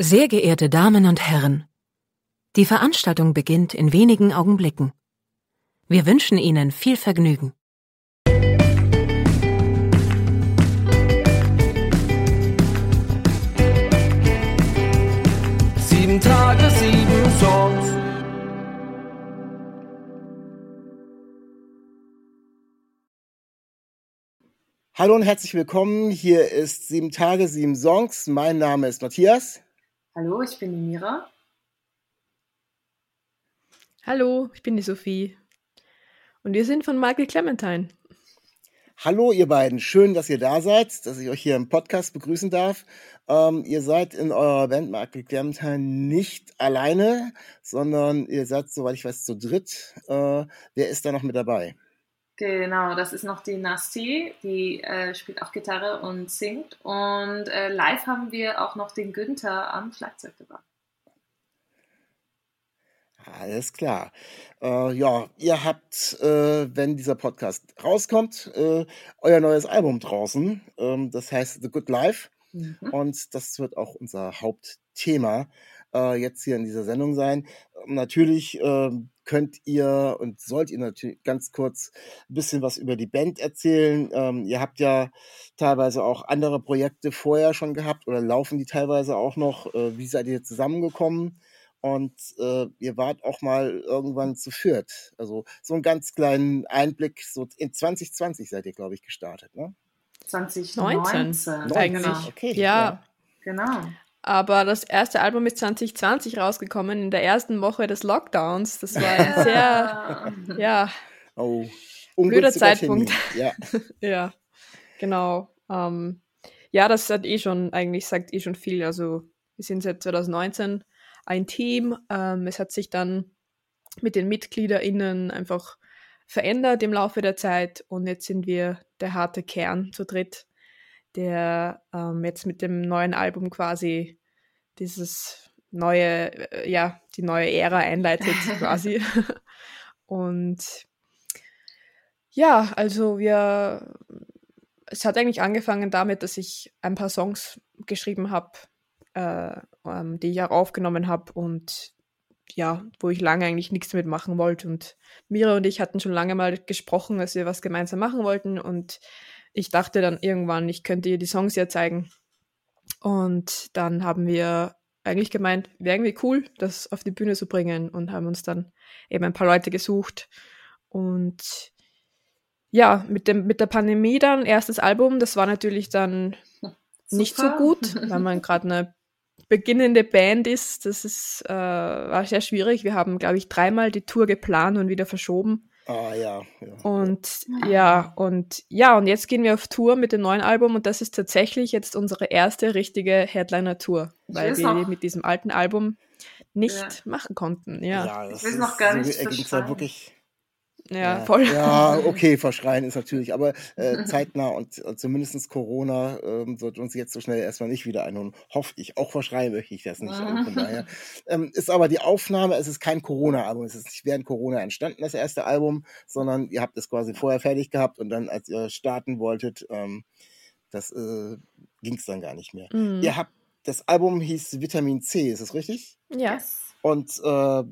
Sehr geehrte Damen und Herren, die Veranstaltung beginnt in wenigen Augenblicken. Wir wünschen Ihnen viel Vergnügen. Sieben Tage, sieben Songs. Hallo und herzlich willkommen. Hier ist Sieben Tage, sieben Songs. Mein Name ist Matthias. Hallo, ich bin die Mira. Hallo, ich bin die Sophie. Und wir sind von Michael Clementine. Hallo, ihr beiden. Schön, dass ihr da seid, dass ich euch hier im Podcast begrüßen darf. Ähm, ihr seid in eurer Band Michael Clementine nicht alleine, sondern ihr seid, soweit ich weiß, zu dritt. Äh, wer ist da noch mit dabei? Genau, das ist noch die Nasty, die äh, spielt auch Gitarre und singt. Und äh, live haben wir auch noch den Günther am Schlagzeug dabei. Alles klar. Äh, ja, ihr habt, äh, wenn dieser Podcast rauskommt, äh, euer neues Album draußen. Ähm, das heißt The Good Life. Mhm. Und das wird auch unser Hauptthema äh, jetzt hier in dieser Sendung sein. Ähm, natürlich könnt ihr und sollt ihr natürlich ganz kurz ein bisschen was über die Band erzählen. Ähm, ihr habt ja teilweise auch andere Projekte vorher schon gehabt oder laufen die teilweise auch noch. Äh, wie seid ihr zusammengekommen? Und äh, ihr wart auch mal irgendwann zu viert. Also so einen ganz kleinen Einblick. So in 2020 seid ihr, glaube ich, gestartet, ne? 2019 eigentlich. Okay, ja. ja. Genau. Aber das erste Album ist 2020 rausgekommen, in der ersten Woche des Lockdowns. Das war ein sehr, ja, oh, blöder Zeitpunkt. Ja. ja, genau. Ähm, ja, das hat eh schon, eigentlich sagt eh schon viel. Also wir sind seit 2019 ein Team. Ähm, es hat sich dann mit den MitgliederInnen einfach verändert im Laufe der Zeit und jetzt sind wir der harte Kern zu dritt der ähm, jetzt mit dem neuen Album quasi dieses neue, äh, ja, die neue Ära einleitet quasi. Und ja, also wir, es hat eigentlich angefangen damit, dass ich ein paar Songs geschrieben habe, äh, ähm, die ich auch aufgenommen habe und ja, wo ich lange eigentlich nichts damit machen wollte. Und Mira und ich hatten schon lange mal gesprochen, dass wir was gemeinsam machen wollten. Und ich dachte dann irgendwann, ich könnte ihr die Songs ja zeigen. Und dann haben wir eigentlich gemeint, wäre irgendwie cool, das auf die Bühne zu bringen und haben uns dann eben ein paar Leute gesucht. Und ja, mit, dem, mit der Pandemie dann, erstes Album, das war natürlich dann Super. nicht so gut, weil man gerade eine beginnende Band ist. Das ist, äh, war sehr schwierig. Wir haben, glaube ich, dreimal die Tour geplant und wieder verschoben. Ah ja, ja. Und ja, und ja, und jetzt gehen wir auf Tour mit dem neuen Album und das ist tatsächlich jetzt unsere erste richtige Headliner-Tour, weil wir noch. mit diesem alten Album nicht ja. machen konnten. Ja, ja das ich will noch gar nicht so, wirklich ja, ja, voll. Ja, okay, verschreien ist natürlich, aber äh, zeitnah und äh, zumindest Corona ähm, sollte uns jetzt so schnell erstmal nicht wieder einholen. Hoffe ich. Auch verschreien möchte ich das nicht. Von daher ähm, ist aber die Aufnahme, es ist kein Corona-Album. Es ist nicht während Corona entstanden, das erste Album, sondern ihr habt es quasi vorher fertig gehabt und dann, als ihr starten wolltet, ähm, das äh, ging es dann gar nicht mehr. Mhm. Ihr habt, das Album hieß Vitamin C, ist das richtig? Ja. Und äh,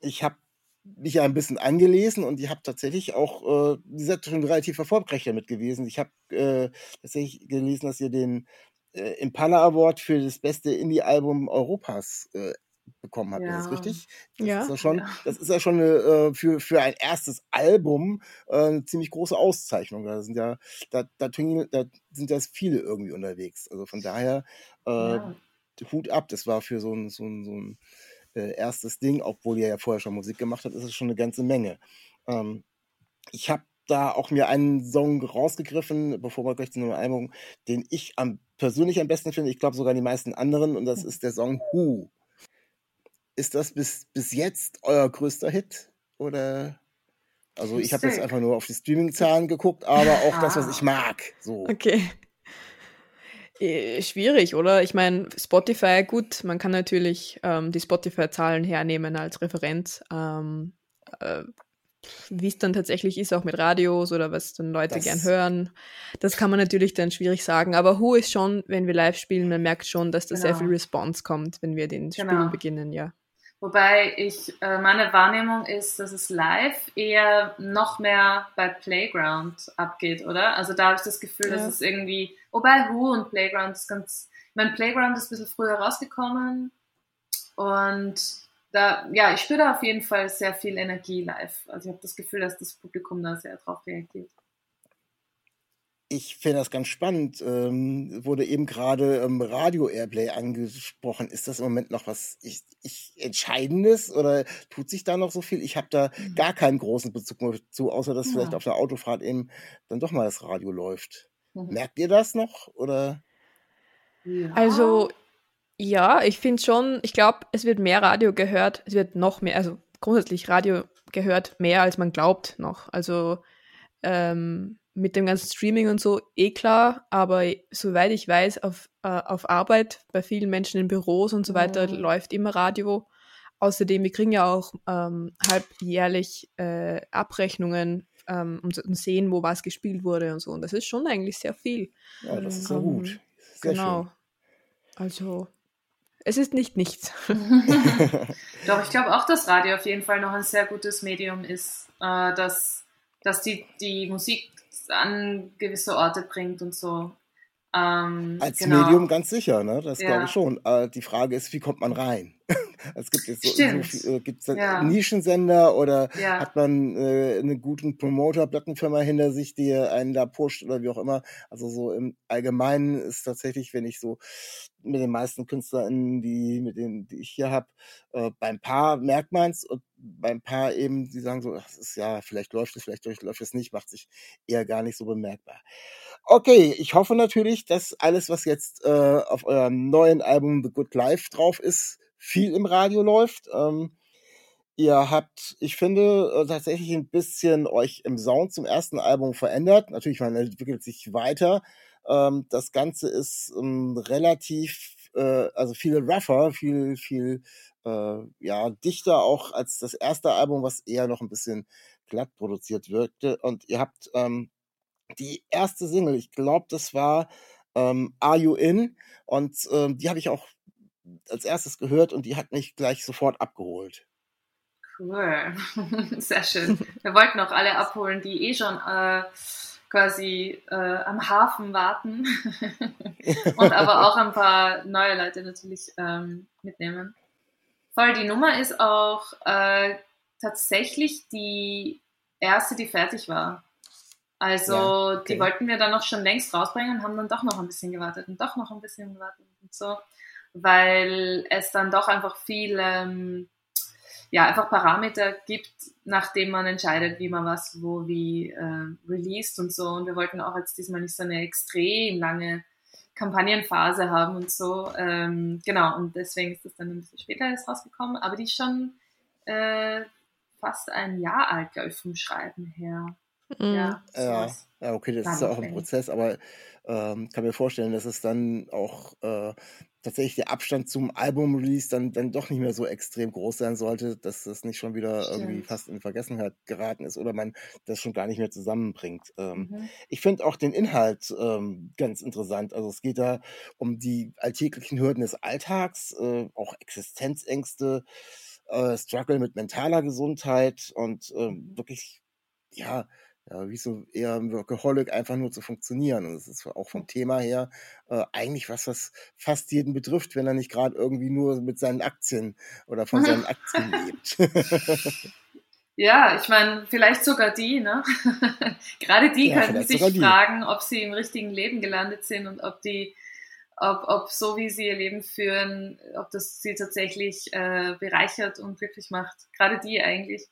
ich habe mich ja ein bisschen angelesen und ich habe tatsächlich auch, äh, ihr seid schon relativ erfolgreich damit gewesen. Ich habe äh, tatsächlich gelesen, dass ihr den äh, Impala Award für das beste Indie-Album Europas äh, bekommen habt. Ja. Ist das richtig? Das ja. Ist ja schon, ja. Das ist ja schon eine, äh, für, für ein erstes Album äh, eine ziemlich große Auszeichnung. Da sind ja, da, da, da sind ja viele irgendwie unterwegs. Also von daher äh. Hut ab. Das war für so ein, so ein, so ein äh, erstes Ding, obwohl ihr ja vorher schon Musik gemacht habt, ist es schon eine ganze Menge. Ähm, ich habe da auch mir einen Song rausgegriffen, bevor wir gleich zu einem Album, den ich am, persönlich am besten finde. Ich glaube sogar die meisten anderen, und das ist der Song Who. Ist das bis, bis jetzt euer größter Hit? Oder? Also ich habe jetzt einfach nur auf die Streaming-Zahlen geguckt, aber auch das, was ah. ich mag. So. Okay. Äh, schwierig, oder? Ich meine, Spotify, gut, man kann natürlich ähm, die Spotify-Zahlen hernehmen als Referenz. Ähm, äh, wie es dann tatsächlich ist, auch mit Radios oder was dann Leute Das- gern hören, das kann man natürlich dann schwierig sagen. Aber Who ist schon, wenn wir live spielen, man merkt schon, dass da sehr Genau. viel Response kommt, wenn wir den Genau. Spielen beginnen, ja. Wobei ich, äh, meine Wahrnehmung ist, dass es live eher noch mehr bei Playground abgeht, oder? Also da habe ich das Gefühl, Ja. dass es irgendwie, wobei Who und Playground ist ganz, mein Playground ist ein bisschen früher rausgekommen und da, ja, ich spüre da auf jeden Fall sehr viel Energie live. Also ich habe das Gefühl, dass das Publikum da sehr drauf reagiert. Ich finde das ganz spannend. Ähm, wurde eben gerade ähm, Radio-Airplay angesprochen. Ist das im Moment noch was ich, ich, Entscheidendes oder tut sich da noch so viel? Ich habe da gar keinen großen Bezug mehr zu, außer dass Ja. vielleicht auf der Autofahrt eben dann doch mal das Radio läuft. Mhm. Merkt ihr das noch? Oder? Ja. Also, ja, ich finde schon, ich glaube, es wird mehr Radio gehört, es wird noch mehr, also grundsätzlich Radio gehört mehr, als man glaubt noch. Also ähm, mit dem ganzen Streaming und so, eh klar, aber soweit ich weiß, auf, äh, auf Arbeit, bei vielen Menschen in Büros und so weiter, Mhm. läuft immer Radio. Außerdem, wir kriegen ja auch ähm, halbjährlich äh, Abrechnungen ähm, und, und sehen, wo was gespielt wurde und so. Und das ist schon eigentlich sehr viel. Ja, das ist ja Ähm, gut. Sehr genau. Also, es ist nicht nichts. Doch, ich glaube auch, dass Radio auf jeden Fall noch ein sehr gutes Medium ist, äh, dass, dass die, die Musik an gewisse Orte bringt und so. Ähm, Als genau. Medium ganz sicher, ne? Das Ja. glaube ich schon. Äh, die Frage ist, wie kommt man rein? es gibt jetzt so, so äh, gibt's Ja. Nischensender oder Ja. hat man äh, einen guten Promoter, Plattenfirma hinter sich, die einen da pusht oder wie auch immer. Also so im Allgemeinen ist tatsächlich, wenn ich so mit den meisten KünstlerInnen, die, mit denen, die ich hier habe, äh, beim Paar merkt man's und beim Paar eben, die sagen so, das ist ja, vielleicht läuft es, vielleicht läuft es nicht, macht sich eher gar nicht so bemerkbar. Okay, ich hoffe natürlich, dass alles, was jetzt äh, auf eurem neuen Album The Good Life drauf ist, viel im Radio läuft. Ähm, ihr habt, ich finde, äh, tatsächlich ein bisschen euch im Sound zum ersten Album verändert. Natürlich, man entwickelt sich weiter. Ähm, das Ganze ist ähm, relativ, äh, also viel rougher, viel, viel äh, ja, dichter auch als das erste Album, was eher noch ein bisschen glatt produziert wirkte. Und ihr habt ähm, die erste Single, ich glaube, das war ähm, Are You In? Und ähm, die habe ich auch als erstes gehört und die hat mich gleich sofort abgeholt. Cool. Sehr schön. Wir wollten auch alle abholen, die eh schon äh, quasi äh, am Hafen warten. Und aber auch ein paar neue Leute natürlich ähm, mitnehmen. Voll, die Nummer ist auch äh, tatsächlich die erste, die fertig war. Also Ja, okay. die wollten wir dann noch schon längst rausbringen und haben dann doch noch ein bisschen gewartet und doch noch ein bisschen gewartet und so, weil es dann doch einfach viel, ähm, ja, einfach Parameter gibt, nachdem man entscheidet, wie man was wo wie äh, released und so. Und wir wollten auch jetzt diesmal nicht so eine extrem lange Kampagnenphase haben und so. Ähm, genau, und deswegen ist das dann ein bisschen später erst rausgekommen, aber die ist schon äh, fast ein Jahr alt, glaube ich, vom Schreiben her. Mhm. Ja, Ja, ja, okay, das ist ja auch ein. Prozess, aber ähm, kann mir vorstellen, dass es dann auch äh, tatsächlich der Abstand zum Album-Release dann, dann doch nicht mehr so extrem groß sein sollte, dass das nicht schon wieder irgendwie Stimmt. fast in Vergessenheit geraten ist oder man das schon gar nicht mehr zusammenbringt. Ähm, Mhm. Ich finde auch den Inhalt ähm, ganz interessant. Also es geht da um die alltäglichen Hürden des Alltags, äh, auch Existenzängste, äh, Struggle mit mentaler Gesundheit und ähm, wirklich, ja, ja, wie so eher ein Workaholic einfach nur zu funktionieren. Und es ist auch vom Thema her äh, eigentlich was, was fast jeden betrifft, wenn er nicht gerade irgendwie nur mit seinen Aktien oder von seinen Aktien lebt. Ja, ich meine, vielleicht sogar die, ne? Gerade die Ja, könnten sich fragen, ob sie im richtigen Leben gelandet sind und ob die, ob, ob so wie sie ihr Leben führen, ob das sie tatsächlich äh, bereichert und glücklich macht. Gerade die eigentlich.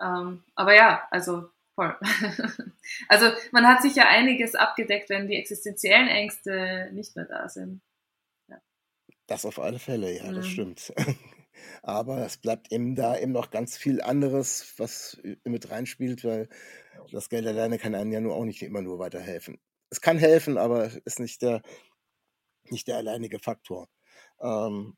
Ähm, aber ja, also voll. also man hat sich ja einiges abgedeckt, wenn die existenziellen Ängste nicht mehr da sind. Das auf alle Fälle, ja, das Mhm. stimmt. Aber es bleibt eben da eben noch ganz viel anderes, was mit reinspielt, weil das Geld alleine kann einem ja nur auch nicht immer nur weiterhelfen. Es kann helfen, aber ist nicht der, nicht der alleinige Faktor. Ähm,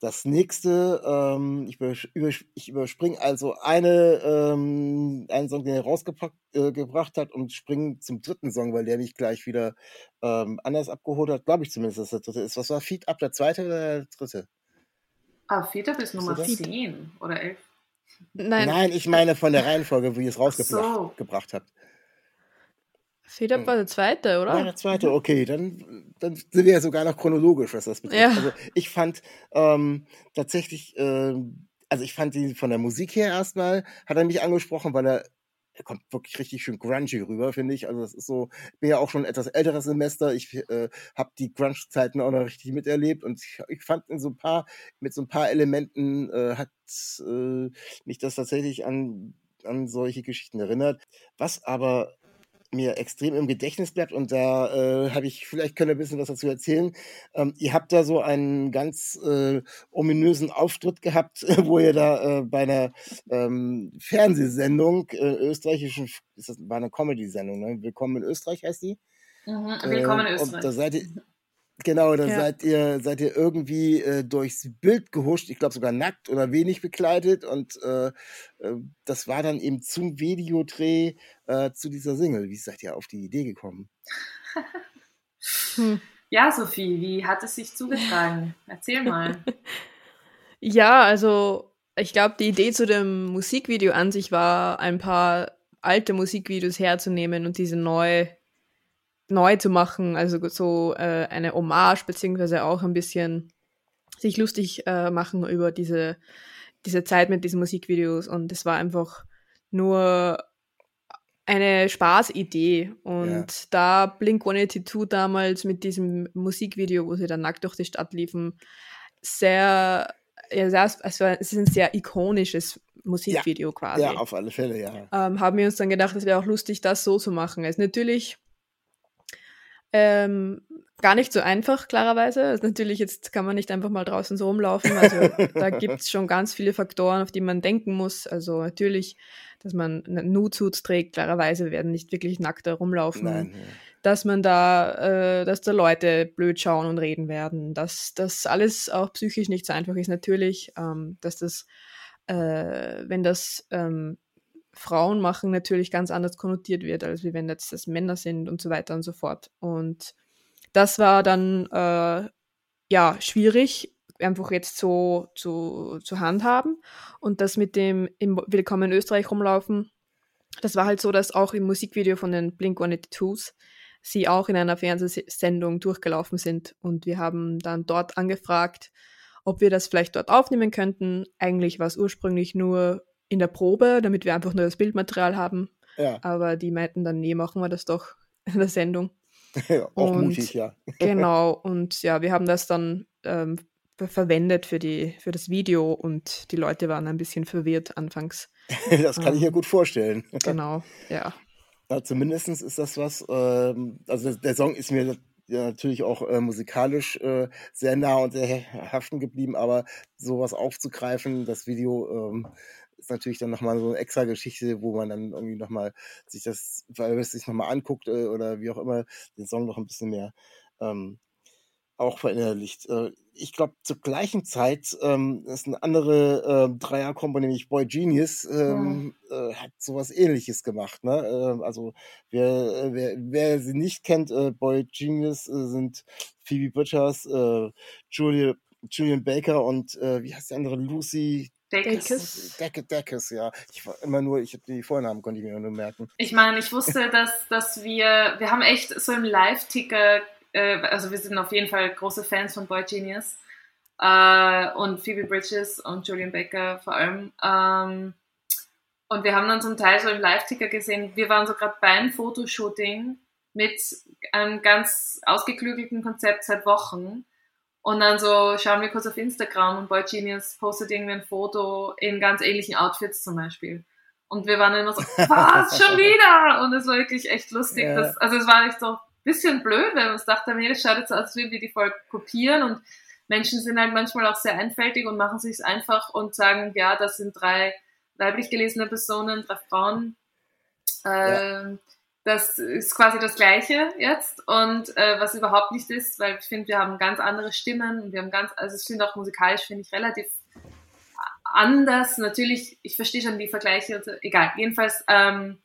das nächste, ähm, ich, übers ich überspringe also eine, ähm, einen Song, den er rausgebracht äh, hat und springe zum dritten Song, weil der mich gleich wieder ähm, anders abgeholt hat. Glaube ich zumindest, dass der dritte ist. Was war Feed Up, der zweite oder der dritte? Ah, Feed Up ist Nummer 10 oder 11. Nein. Nein, ich meine von der Reihenfolge, wie ihr es rausgebracht so. habt. Fedab war der zweite, oder? War der zweite, okay. Dann, dann sind wir ja sogar noch chronologisch, was das betrifft. Ja. Also ich fand ähm, tatsächlich, äh, also ich fand ihn von der Musik her erstmal, hat er mich angesprochen, weil er er kommt wirklich richtig schön grungy rüber, finde ich. Also das ist so, ich bin ja auch schon etwas älteres Semester. Ich äh, habe die Grunge-Zeiten auch noch richtig miterlebt und ich, ich, fand in so ein paar, mit so ein paar Elementen äh, hat äh, mich das tatsächlich an, an solche Geschichten erinnert. Was aber mir extrem im Gedächtnis bleibt und da äh, habe ich, vielleicht könnt ihr ein bisschen was dazu erzählen. Ähm, ihr habt da so einen ganz äh, ominösen Auftritt gehabt, wo ihr da äh, bei einer ähm, Fernsehsendung, äh, österreichischen, ist das war eine Comedy-Sendung, ne? Willkommen in Österreich heißt die? Mhm, willkommen in Österreich. Und da seid ihr, Genau, da ja. seid ihr seid ihr irgendwie äh, durchs Bild gehuscht, ich glaube sogar nackt oder wenig bekleidet und äh, äh, das war dann eben zum Videodreh äh, zu dieser Single. Wie seid ihr auf die Idee gekommen? hm. Ja, Sophie, wie hat es sich zugetragen? Erzähl mal. ja, also ich glaube, die Idee zu dem Musikvideo an sich war, ein paar alte Musikvideos herzunehmen und diese neu neu zu machen, also so äh, eine Hommage, beziehungsweise auch ein bisschen sich lustig äh, machen über diese, diese Zeit mit diesen Musikvideos. Und es war einfach nur eine Spaßidee. Und ja. da Blink 182 damals mit diesem Musikvideo, wo sie dann nackt durch die Stadt liefen, sehr, ja, sehr, also es ist ein sehr ikonisches Musikvideo ja. quasi. Ja, auf alle Fälle, ja. Ähm, haben wir uns dann gedacht, es wäre auch lustig, das so zu machen. Es ist natürlich ähm, gar nicht so einfach, klarerweise. Also natürlich, jetzt kann man nicht einfach mal draußen so rumlaufen. Also da gibt es schon ganz viele Faktoren, auf die man denken muss. Also natürlich, dass man Nude-Suits trägt, klarerweise werden nicht wirklich nackt rumlaufen. Nein, Dass man da, äh, dass da Leute blöd schauen und reden werden. Dass das alles auch psychisch nicht so einfach ist, natürlich. Ähm, dass das, äh, wenn das ähm, Frauen machen, natürlich ganz anders konnotiert wird, als wenn jetzt das Männer sind und so weiter und so fort. Und das war dann äh, ja schwierig, einfach jetzt so zu, zu handhaben. Und das mit dem im Willkommen in Österreich rumlaufen, das war halt so, dass auch im Musikvideo von den Blink 182s sie auch in einer Fernsehsendung durchgelaufen sind. Und wir haben dann dort angefragt, ob wir das vielleicht dort aufnehmen könnten. Eigentlich war es ursprünglich nur in der Probe, damit wir einfach nur das Bildmaterial haben. Ja. Aber die meinten dann, nee, machen wir das doch in der Sendung. Ja, auch und, mutig, ja. genau, und ja, wir haben das dann ähm, verwendet für, die, für das Video und die Leute waren ein bisschen verwirrt anfangs. das kann ähm, ich ja gut vorstellen. Genau, ja. ja Zumindest ist das was, ähm, also der Song ist mir ja, natürlich auch äh, musikalisch äh, sehr nah und sehr haften geblieben, aber sowas aufzugreifen, das Video ähm, ist natürlich dann nochmal so eine extra Geschichte, wo man dann irgendwie nochmal sich das, weil es sich nochmal anguckt äh, oder wie auch immer, den Song noch ein bisschen mehr ähm, auch verinnerlicht. Äh, ich glaube, zur gleichen Zeit ähm, ist eine andere äh, Dreierkombo, nämlich Boy Genius, ähm, ja. äh, hat sowas ähnliches gemacht. Ne? Äh, also wer, äh, wer, wer sie nicht kennt, äh, Boy Genius äh, sind Phoebe Bridgers, äh, Julia, Julian Baker und äh, wie heißt die andere? Lucy Deckes. Decke, Deckes, ja. Ich war immer nur, ich habe die Vornamen konnte ich mir nur merken. Ich meine, ich wusste, dass, dass wir, wir haben echt so im Live-Ticker, äh, also wir sind auf jeden Fall große Fans von Boy Genius äh, und Phoebe Bridges und Julian Baker vor allem. Ähm, und wir haben dann zum Teil so im Live-Ticker gesehen, wir waren so gerade beim Fotoshooting mit einem ganz ausgeklügelten Konzept seit Wochen und dann so schauen wir kurz auf Instagram und Boy Genius postet irgendwie ein Foto in ganz ähnlichen Outfits zum Beispiel. Und wir waren immer so, was, schon wieder? Und es war wirklich echt lustig. Ja. Dass, also es war echt so ein bisschen blöd, weil wir uns dachten, nee, das schaut jetzt aus, als würden wir die voll kopieren. Und Menschen sind halt manchmal auch sehr einfältig und machen sich einfach und sagen, ja, das sind drei weiblich gelesene Personen, drei Frauen. Ähm, das ist quasi das Gleiche jetzt und äh, was überhaupt nicht ist, weil ich finde, wir haben ganz andere Stimmen und wir haben ganz, also ich finde auch musikalisch finde ich relativ anders. Natürlich, ich verstehe schon die Vergleiche, so. egal. Jedenfalls ähm,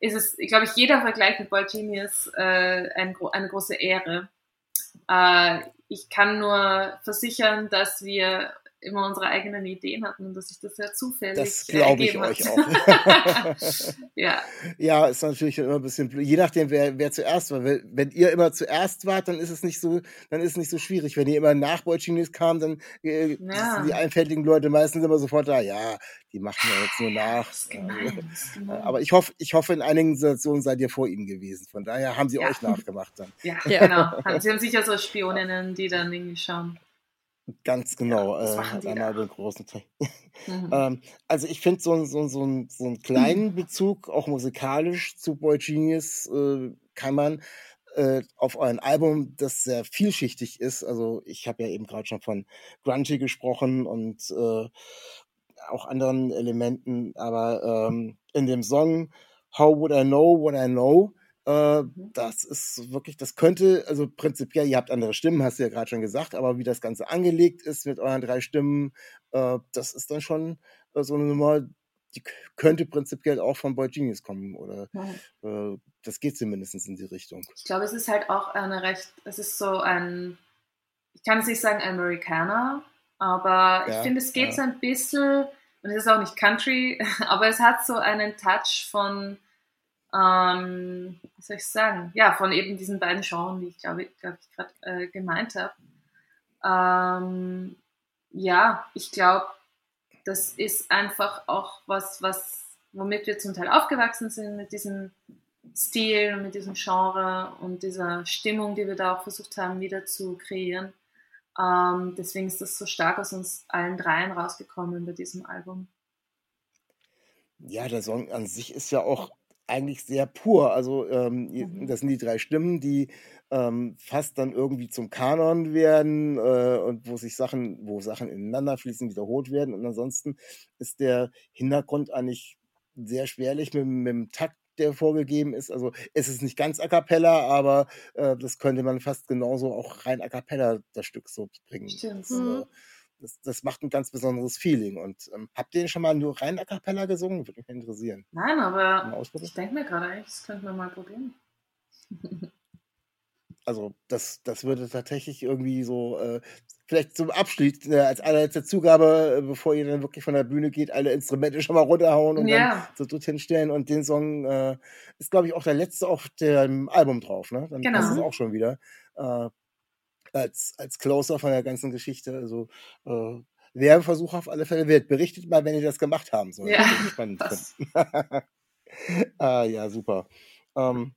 ist es, glaube ich, jeder Vergleich mit Boy Genius äh, ein, eine große Ehre. Äh, ich kann nur versichern, dass wir immer unsere eigenen Ideen hatten und dass sich das sehr zufällig Das glaube ich euch auch. ja. Ja, ist natürlich immer ein bisschen blöd. Je nachdem, wer, wer zuerst war. Wenn ihr immer zuerst wart, dann ist es nicht so, dann ist es nicht so schwierig. Wenn ihr immer nach Bolschinis kam, dann äh, ja. sind die einfältigen Leute meistens immer sofort da. Ja, die machen ja jetzt nur nach. Gemein, Aber ich hoffe, ich hoffe, in einigen Situationen seid ihr vor ihnen gewesen. Von daher haben sie ja. euch nachgemacht dann. Ja, genau. Sie haben sicher so Spioninnen, die dann irgendwie schauen. Ganz genau, Ja, äh, einmal den großen Teil. Mhm. Ähm, also ich finde so, so, so, so einen kleinen Bezug, auch musikalisch zu Boy Genius, äh, kann man äh, auf euren Album, das sehr vielschichtig ist. Also ich habe ja eben gerade schon von Grungy gesprochen und äh, auch anderen Elementen, aber ähm, in dem Song How Would I Know What I Know, äh, Mhm. das ist wirklich, das könnte, also prinzipiell, ihr habt andere Stimmen, hast du ja gerade schon gesagt, aber wie das Ganze angelegt ist mit euren drei Stimmen, äh, das ist dann schon äh, so eine Nummer, die könnte prinzipiell auch von Boy Genius kommen oder Mhm. äh, das geht zumindest in die Richtung. Ich glaube, es ist halt auch eine recht, es ist so ein, ich kann es nicht sagen Amerikaner, aber ich Ja, finde, es geht ja. so ein bisschen, und es ist auch nicht Country, aber es hat so einen Touch von, ähm, wie soll ich sagen, ja, von eben diesen beiden Genres, die ich glaube glaub ich gerade äh, gemeint habe. Ähm, ja, ich glaube, das ist einfach auch was, was, womit wir zum Teil aufgewachsen sind, mit diesem Stil und mit diesem Genre und dieser Stimmung, die wir da auch versucht haben, wieder zu kreieren. Ähm, deswegen ist das so stark aus uns allen dreien rausgekommen bei diesem Album. Ja, der Song an sich ist ja auch eigentlich sehr pur. Also ähm, Mhm. das sind die drei Stimmen, die ähm, fast dann irgendwie zum Kanon werden äh, und wo sich Sachen, wo Sachen ineinander fließen, wiederholt werden. Und ansonsten ist der Hintergrund eigentlich sehr schwerlich mit, mit dem Takt, der vorgegeben ist. Also es ist nicht ganz a cappella, aber äh, das könnte man fast genauso auch rein a cappella das Stück so bringen. Stimmt. Das, Mhm. äh, das, das macht ein ganz besonderes Feeling. Und ähm, habt ihr den schon mal nur rein a cappella gesungen? Würde mich interessieren. Nein, aber ich denke mir gerade eigentlich, das könnten wir mal probieren. Also das, das würde tatsächlich irgendwie so, äh, vielleicht zum Abschied, äh, als allerletzte Zugabe, äh, bevor ihr dann wirklich von der Bühne geht, alle Instrumente schon mal runterhauen und dann Ja, so dort hinstellen. Und den Song äh, ist, glaube ich, auch der letzte auf dem Album drauf. Ne? Dann Genau. passt es auch schon wieder. Äh, als, als Closer von der ganzen Geschichte. Also äh, Werbeversuch auf alle Fälle wert. Berichtet mal, wenn ihr das gemacht haben solltet. Ja, spannend ah, ja, super. Ähm,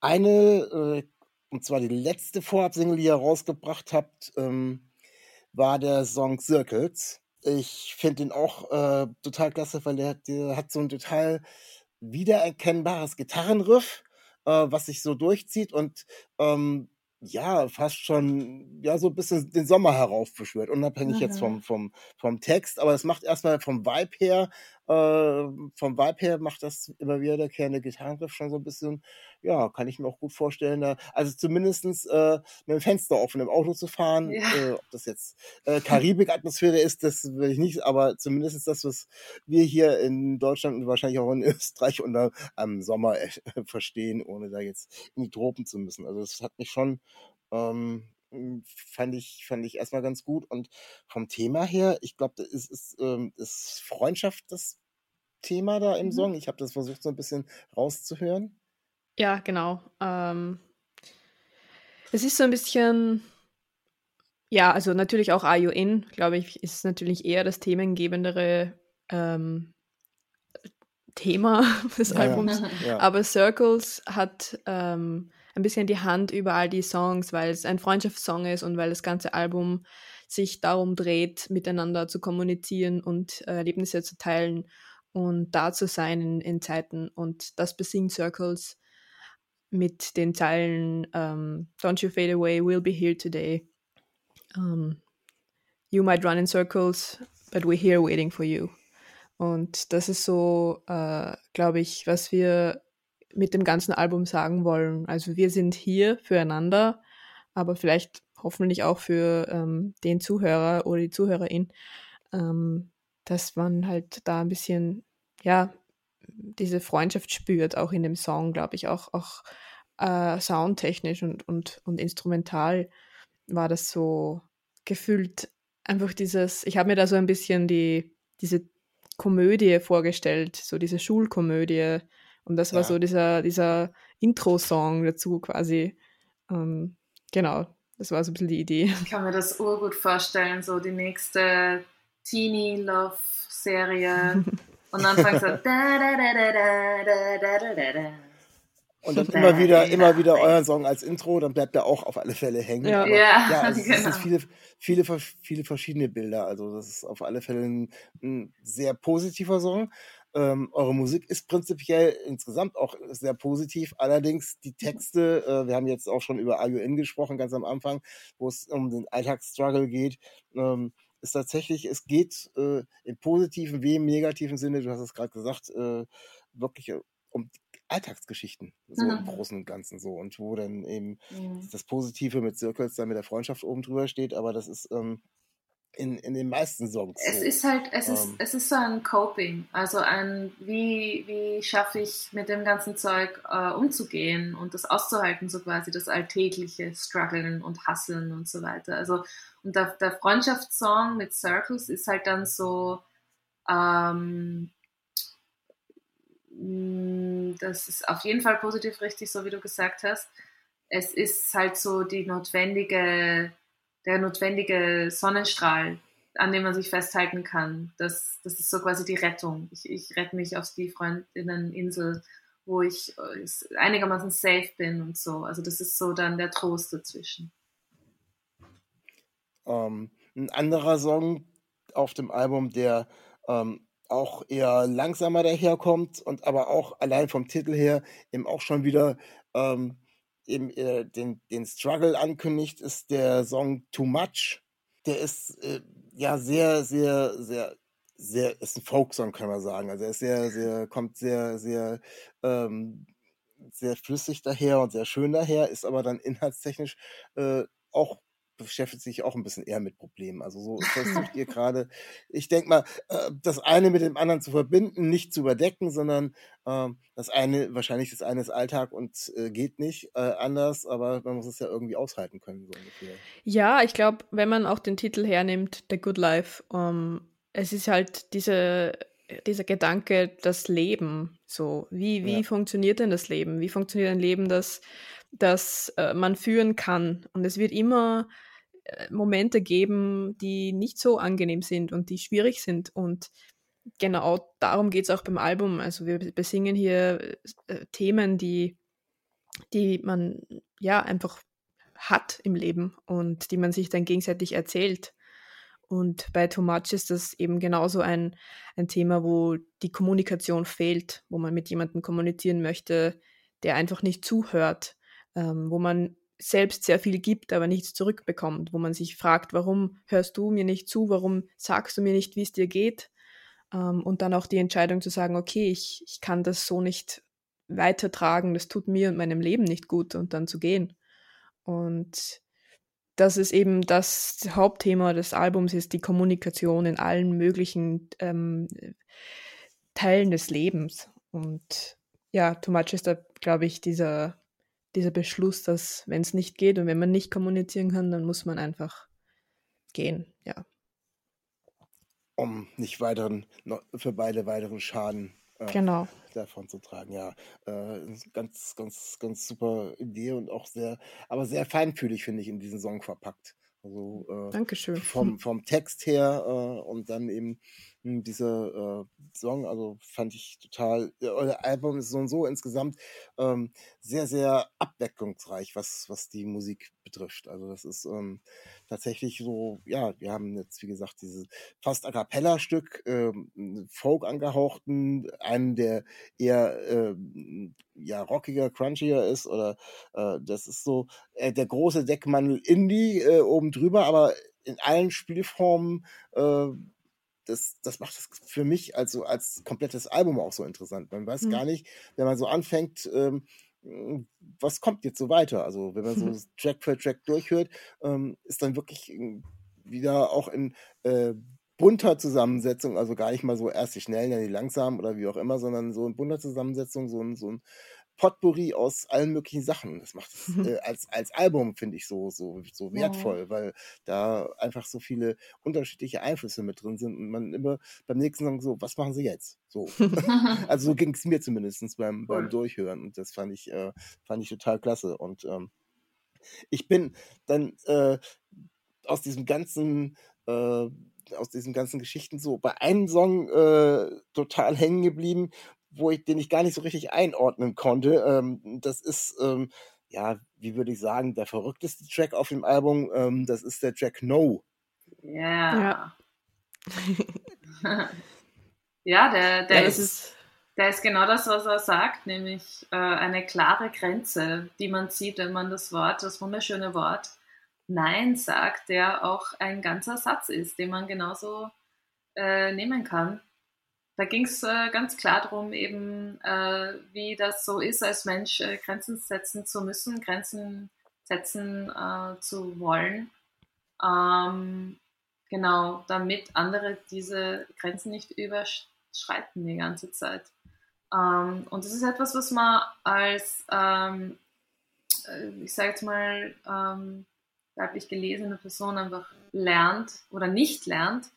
eine, äh, und zwar die letzte Vorab-Single, die ihr rausgebracht habt, ähm, war der Song Circles. Ich finde den auch äh, total klasse, weil der, der hat so ein total wiedererkennbares Gitarrenriff, äh, was sich so durchzieht und ähm, ja, fast schon, ja, so ein bisschen den Sommer heraufbeschwört, unabhängig jetzt Mhm. vom, vom, vom Text, aber es macht erstmal vom Vibe her, äh, vom Vibe her macht das immer wieder der Kern der Gitarrenriff schon so ein bisschen, ja, kann ich mir auch gut vorstellen, da, also zumindestens äh, mit dem Fenster offen im Auto zu fahren, Ja. äh, ob das jetzt äh, Karibik-Atmosphäre ist, das will ich nicht, aber zumindest das, was wir hier in Deutschland und wahrscheinlich auch in Österreich unter am Sommer äh, verstehen, ohne da jetzt in die Tropen zu müssen. Also das hat mich schon, ähm, fand ich, fand ich erstmal ganz gut. Und vom Thema her, ich glaube, ist, ist, ähm, ist Freundschaft das Thema da im Mhm. Song. Ich habe das versucht, so ein bisschen rauszuhören. Ja, genau. Ähm, es ist so ein bisschen, ja, also natürlich auch Are You In, glaube ich, ist natürlich eher das themengebendere ähm, Thema des Ja. Albums. Ja. Aber Circles hat ähm, ein bisschen die Hand über all die Songs, weil es ein Freundschaftssong ist und weil das ganze Album sich darum dreht, miteinander zu kommunizieren und äh, Erlebnisse zu teilen und da zu sein in, in Zeiten. Und das besingt Circles mit den Zeilen ähm, Don't you fade away, we'll be here today. Um, you might run in circles, but we're here waiting for you. Und das ist so, äh, glaube ich, was wir mit dem ganzen Album sagen wollen. Also wir sind hier füreinander, aber vielleicht hoffentlich auch für ähm, den Zuhörer oder die Zuhörerin, ähm, dass man halt da ein bisschen, ja, diese Freundschaft spürt, auch in dem Song, glaube ich, auch, auch äh, soundtechnisch und, und, und instrumental war das so gefühlt einfach dieses, ich habe mir da so ein bisschen die, diese Komödie vorgestellt, so diese Schulkomödie. Und das war ja. so dieser, dieser Intro-Song dazu quasi. Ähm, genau, das war so ein bisschen die Idee. Ich kann mir das urgut vorstellen, so die nächste Teenie-Love-Serie. Und dann fängt es an. Und dann immer wieder, immer wieder euren Song als Intro, dann bleibt er auch auf alle Fälle hängen. Ja, Aber, ja, ja also genau. es sind viele, viele, viele verschiedene Bilder. Also das ist auf alle Fälle ein, ein sehr positiver Song. Ähm, eure Musik ist prinzipiell insgesamt auch sehr positiv. Allerdings die Texte, äh, wir haben jetzt auch schon über IUN gesprochen, ganz am Anfang, wo es um den Alltagsstruggle geht. Ähm, ist tatsächlich, es geht äh, im positiven wie im negativen Sinne, du hast es gerade gesagt, äh, wirklich um Alltagsgeschichten, so im Mhm. Großen und Ganzen so. Und wo dann eben Mhm. das Positive mit Circles dann mit der Freundschaft oben drüber steht, aber das ist ähm, in, in den meisten Songs Es so. ist halt, es ist, Ähm. es ist so ein Coping, also ein, wie, wie schaffe ich mit dem ganzen Zeug äh, umzugehen und das auszuhalten, so quasi das alltägliche Struggeln und Hasseln und so weiter. Also, und der, der Freundschaftssong mit Circles ist halt dann so, ähm, mh, das ist auf jeden Fall positiv richtig, so wie du gesagt hast. Es ist halt so die notwendige, der notwendige Sonnenstrahl, an dem man sich festhalten kann. Das, das ist so quasi die Rettung. Ich, ich rette mich auf die Freundinneninsel, wo ich äh, einigermaßen safe bin und so. Also das ist so dann der Trost dazwischen. Ähm, ein anderer Song auf dem Album, der ähm, auch eher langsamer daherkommt und aber auch allein vom Titel her eben auch schon wieder ähm, eben äh, den, den Struggle ankündigt, ist der Song Too Much. Der ist äh, ja sehr, sehr, sehr, sehr, ist ein Folksong, kann man sagen. Also er ist sehr, sehr, kommt sehr, sehr, ähm, sehr flüssig daher und sehr schön daher, ist aber dann inhaltstechnisch äh, auch beschäftigt sich auch ein bisschen eher mit Problemen. Also so versucht ihr gerade, ich denke mal, äh, das eine mit dem anderen zu verbinden, nicht zu überdecken, sondern ähm, das eine, wahrscheinlich das eine ist Alltag und äh, geht nicht äh, anders, aber man muss es ja irgendwie aushalten können, so ungefähr. Ja, ich glaube, wenn man auch den Titel hernimmt, The Good Life, ähm, es ist halt diese, dieser Gedanke, das Leben, so, wie, wie Ja. funktioniert denn das Leben? Wie funktioniert ein Leben, das, das äh, man führen kann? Und es wird immer Momente geben, die nicht so angenehm sind und die schwierig sind. Und genau darum geht es auch beim Album. Also wir besingen hier äh, Themen, die, die man ja einfach hat im Leben und die man sich dann gegenseitig erzählt. Und bei Too Much ist das eben genauso ein, ein Thema, wo die Kommunikation fehlt, wo man mit jemandem kommunizieren möchte, der einfach nicht zuhört, ähm, wo man selbst sehr viel gibt, aber nichts zurückbekommt, wo man sich fragt, warum hörst du mir nicht zu, warum sagst du mir nicht, wie es dir geht? Ähm, und dann auch die Entscheidung zu sagen, okay, ich, ich kann das so nicht weitertragen, das tut mir und meinem Leben nicht gut und dann zu gehen. Und das ist eben das Hauptthema des Albums, ist die Kommunikation in allen möglichen ähm, Teilen des Lebens. Und ja, Too Much ist da, glaube ich, dieser, dieser Beschluss, dass wenn es nicht geht und wenn man nicht kommunizieren kann, dann muss man einfach gehen, ja. Um nicht weiteren, noch für beide weiteren Schaden äh, Genau. davon zu tragen. Ja, äh, ganz, ganz, ganz super Idee und auch sehr, aber sehr feinfühlig, finde ich, in diesen Song verpackt. Also äh, Dankeschön. vom, vom Text her äh, und dann eben diese äh, Song, also fand ich total, äh, euer Album ist so und so insgesamt ähm, sehr, sehr abwechslungsreich, was, was die Musik betrifft. Also das ist ähm, tatsächlich so, ja, wir haben jetzt, wie gesagt, dieses fast A Cappella-Stück, ähm, Folk angehauchten, einen, der eher ähm, ja, rockiger, crunchier ist oder äh, das ist so äh, der große Deckmantel Indie äh, oben drüber, aber in allen Spielformen äh, das, das macht es für mich also als komplettes Album auch so interessant. Man weiß Mhm. gar nicht, wenn man so anfängt, ähm, was kommt jetzt so weiter? Also wenn man so Track für Track durchhört, ähm, ist dann wirklich ähm, wieder auch in äh, bunter Zusammensetzung, also gar nicht mal so erst die schnellen, dann die langsamen oder wie auch immer, sondern so in bunter Zusammensetzung, so ein, so ein Potpourri aus allen möglichen Sachen. Das macht es Mhm. äh, als, als Album, finde ich, so, so, so wertvoll, weil da einfach so viele unterschiedliche Einflüsse mit drin sind und man immer beim nächsten Song so, was machen sie jetzt? So. Also so ging es mir zumindest beim, beim. Durchhören und das fand ich, äh, fand ich total klasse. Und ähm, ich bin dann äh, aus diesem ganzen, äh, aus diesen ganzen Geschichten so bei einem Song äh, total hängen geblieben, wo ich, den ich gar nicht so richtig einordnen konnte. Ähm, das ist, ähm, ja, wie würde ich sagen, der verrückteste Track auf dem Album. Ähm, das ist der Track No. Ja. ja, der, der Ja, das ist, ist, der ist genau das, was er sagt, nämlich äh, eine klare Grenze, die man sieht, wenn man das Wort, das wunderschöne Wort Nein sagt, der auch ein ganzer Satz ist, den man genauso äh, nehmen kann. Da ging es äh, ganz klar darum, eben, äh, wie das so ist, als Mensch äh, Grenzen setzen zu müssen, Grenzen setzen äh, zu wollen. Ähm, genau, damit andere diese Grenzen nicht überschreiten die ganze Zeit. Ähm, und das ist etwas, was man als, ähm, äh, ich sage jetzt mal, ähm, weiblich gelesene Person einfach lernt oder nicht lernt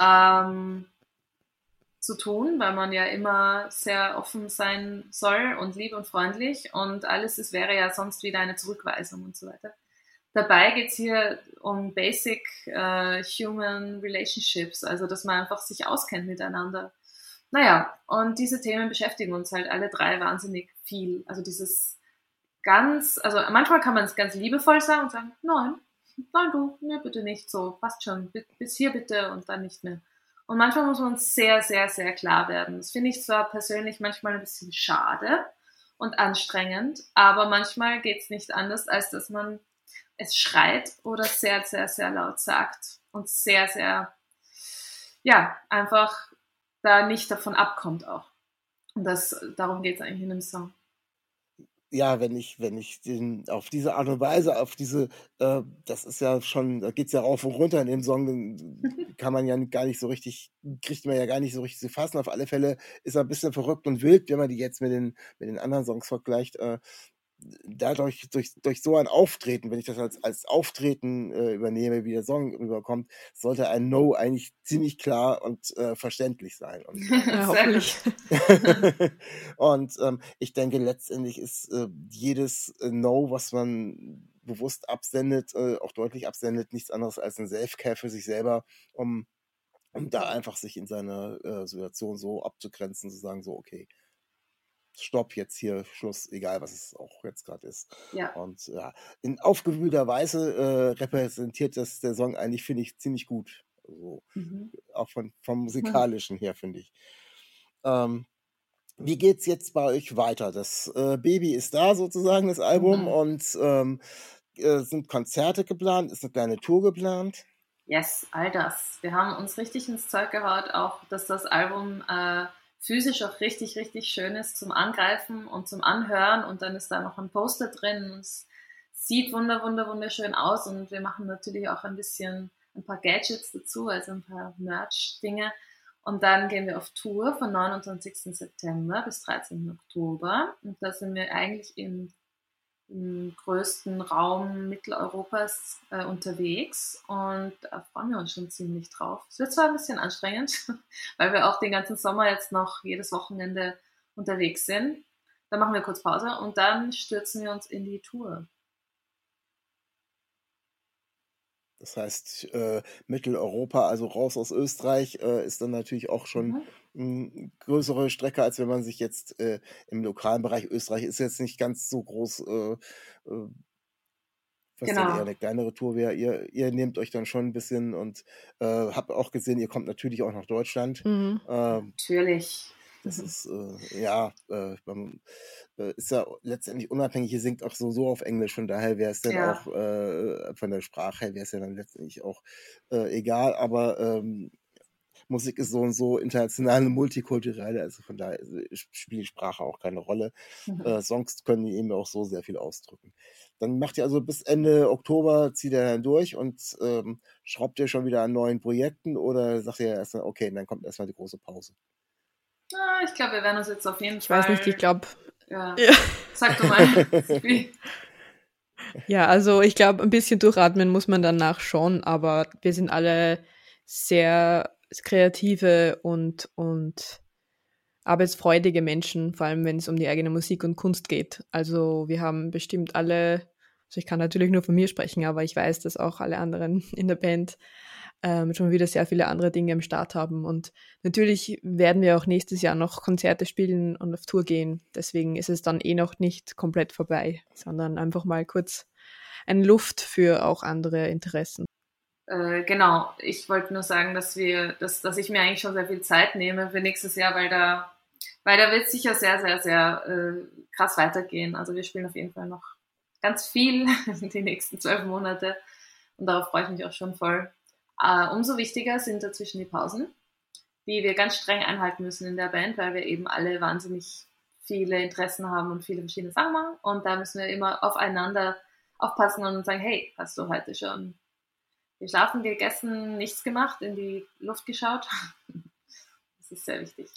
ähm, zu tun, weil man ja immer sehr offen sein soll und lieb und freundlich und alles, es wäre ja sonst wieder eine Zurückweisung und so weiter. Dabei geht es hier um Basic äh, Human Relationships, also dass man einfach sich auskennt miteinander. Naja, und diese Themen beschäftigen uns halt alle drei wahnsinnig viel. Also dieses ganz, also manchmal kann man es ganz liebevoll sagen und sagen, nein, nein du, mir bitte nicht so, passt schon, bi- bis hier bitte und dann nicht mehr. Und manchmal muss man sehr, sehr, sehr klar werden. Das finde ich zwar persönlich manchmal ein bisschen schade und anstrengend, aber manchmal geht es nicht anders, als dass man es schreit oder sehr, sehr, sehr laut sagt und sehr, sehr, ja, einfach da nicht davon abkommt auch. Und das, darum geht es eigentlich in dem Song. Ja, wenn ich, wenn ich den auf diese Art und Weise, auf diese, äh, das ist ja schon, da geht's ja rauf und runter in dem Song, dann kann man ja gar nicht so richtig, kriegt man ja gar nicht so richtig zu fassen. Auf alle Fälle ist er ein bisschen verrückt und wild, wenn man die jetzt mit den, mit den anderen Songs vergleicht. Äh, dadurch, durch, durch so ein Auftreten, wenn ich das als, als Auftreten äh, übernehme, wie der Song rüberkommt, sollte ein No eigentlich ziemlich klar und äh, verständlich sein. Und Sehr hoffentlich. und ähm, ich denke, letztendlich ist äh, jedes äh, No, was man bewusst absendet, äh, auch deutlich absendet, nichts anderes als ein Self-Care für sich selber, um, um da einfach sich in seiner äh, Situation so abzugrenzen, zu sagen, so, okay, Stopp, jetzt hier Schluss, egal was es auch jetzt gerade ist. Ja. Und ja, in aufgewühlter Weise äh, repräsentiert das der Song eigentlich, finde ich, ziemlich gut. Also, Mhm. auch von, vom musikalischen her, finde ich. Ähm, wie geht's jetzt bei euch weiter? Das äh, Baby ist da sozusagen, das Album, Mhm. und ähm, äh, sind Konzerte geplant, ist eine kleine Tour geplant. Yes, all das. Wir haben uns richtig ins Zeug gehaut, auch dass das Album äh, physisch auch richtig, richtig schön ist zum Angreifen und zum Anhören. Und dann ist da noch ein Poster drin und es sieht wunder, wunder, wunderschön aus. Und wir machen natürlich auch ein bisschen ein paar Gadgets dazu, also ein paar Merch-Dinge. Und dann gehen wir auf Tour von 29. September bis 13. Oktober. Und da sind wir eigentlich im im größten Raum Mitteleuropas äh, unterwegs und da freuen wir uns schon ziemlich drauf. Es wird zwar ein bisschen anstrengend, weil wir auch den ganzen Sommer jetzt noch jedes Wochenende unterwegs sind. Dann machen wir kurz Pause und dann stürzen wir uns in die Tour. Das heißt, äh, Mitteleuropa, also raus aus Österreich, äh, ist dann natürlich auch schon Mhm. Größere Strecke, als wenn man sich jetzt äh, im lokalen Bereich Österreich ist jetzt nicht ganz so groß, äh, äh, was Genau. eher eine kleinere Tour wäre. Ihr, ihr nehmt euch dann schon ein bisschen und äh, habt auch gesehen, ihr kommt natürlich auch nach Deutschland. Mhm. Ähm, Natürlich. das ist, äh, ja, äh, man, äh, ist ja letztendlich unabhängig, ihr singt auch so, so auf Englisch, von daher wäre es dann Ja. auch, äh, von der Sprache her wäre es ja dann letztendlich auch egal, aber ähm, Musik ist so und so international und multikulturell, also von daher also, spielt die Sprache auch keine Rolle. Mhm. Äh, Songs können eben auch so sehr viel ausdrücken. Dann macht ihr also bis Ende Oktober, zieht ihr dann durch und ähm, schraubt ihr schon wieder an neuen Projekten oder sagt ihr erstmal, okay, dann kommt erstmal die große Pause? Ah, ich glaube, wir werden uns jetzt auf jeden ich Fall. Ich weiß nicht, ich glaube. Ja. ja. Sag du mal. ja, also ich glaube, ein bisschen durchatmen muss man danach schon, aber wir sind alle sehr kreative und, und arbeitsfreudige Menschen, vor allem wenn es um die eigene Musik und Kunst geht. Also wir haben bestimmt alle, also ich kann natürlich nur von mir sprechen, aber ich weiß, dass auch alle anderen in der Band ähm, schon wieder sehr viele andere Dinge im Start haben. Und natürlich werden wir auch nächstes Jahr noch Konzerte spielen und auf Tour gehen. Deswegen ist es dann eh noch nicht komplett vorbei, sondern einfach mal kurz eine Luft für auch andere Interessen. Äh, genau, ich wollte nur sagen, dass wir, dass, dass ich mir eigentlich schon sehr viel Zeit nehme für nächstes Jahr, weil da, weil da wird sicher sehr, sehr, sehr äh, krass weitergehen. Also wir spielen auf jeden Fall noch ganz viel die nächsten zwölf Monate und darauf freue ich mich auch schon voll. Äh, umso wichtiger sind dazwischen die Pausen, die wir ganz streng einhalten müssen in der Band, weil wir eben alle wahnsinnig viele Interessen haben und viele verschiedene Sachen machen. Und da müssen wir immer aufeinander aufpassen und sagen, hey, hast du heute schon geschlafen, gegessen, nichts gemacht, in die Luft geschaut? Das ist sehr wichtig.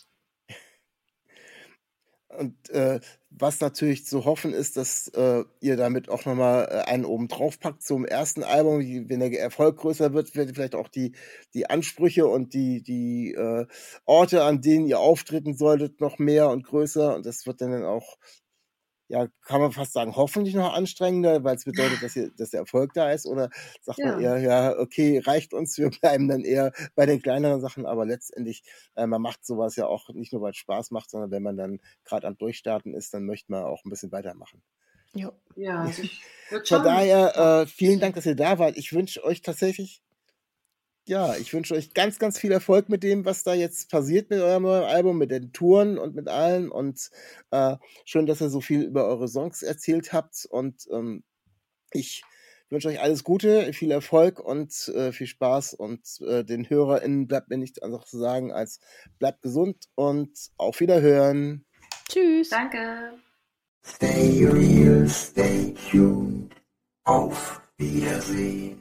Und äh, was natürlich zu hoffen ist, dass äh, ihr damit auch nochmal äh, einen oben drauf packt zum ersten Album. Wenn der Erfolg größer wird, werden vielleicht auch die, die Ansprüche und die, die äh, Orte, an denen ihr auftreten solltet, noch mehr und größer. Und das wird dann auch ja, kann man fast sagen, hoffentlich noch anstrengender, weil es bedeutet, dass, hier, dass der Erfolg da ist? Oder sagt ja. man eher, ja, okay, reicht uns, wir bleiben dann eher bei den kleineren Sachen, aber letztendlich, äh, man macht sowas ja auch nicht nur, weil es Spaß macht, sondern wenn man dann gerade am Durchstarten ist, dann möchte man auch ein bisschen weitermachen. Ja, ja also Von daher, äh, vielen Dank, dass ihr da wart. Ich wünsche euch tatsächlich ja, ich wünsche euch ganz, ganz viel Erfolg mit dem, was da jetzt passiert mit eurem neuen Album, mit den Touren und mit allem. Und äh, schön, dass ihr so viel über eure Songs erzählt habt. Und ähm, ich wünsche euch alles Gute, viel Erfolg und äh, viel Spaß. Und äh, den HörerInnen bleibt mir nichts anderes zu sagen als bleibt gesund und auf Wiederhören. Tschüss. Danke. Stay real, stay tuned. Auf Wiedersehen.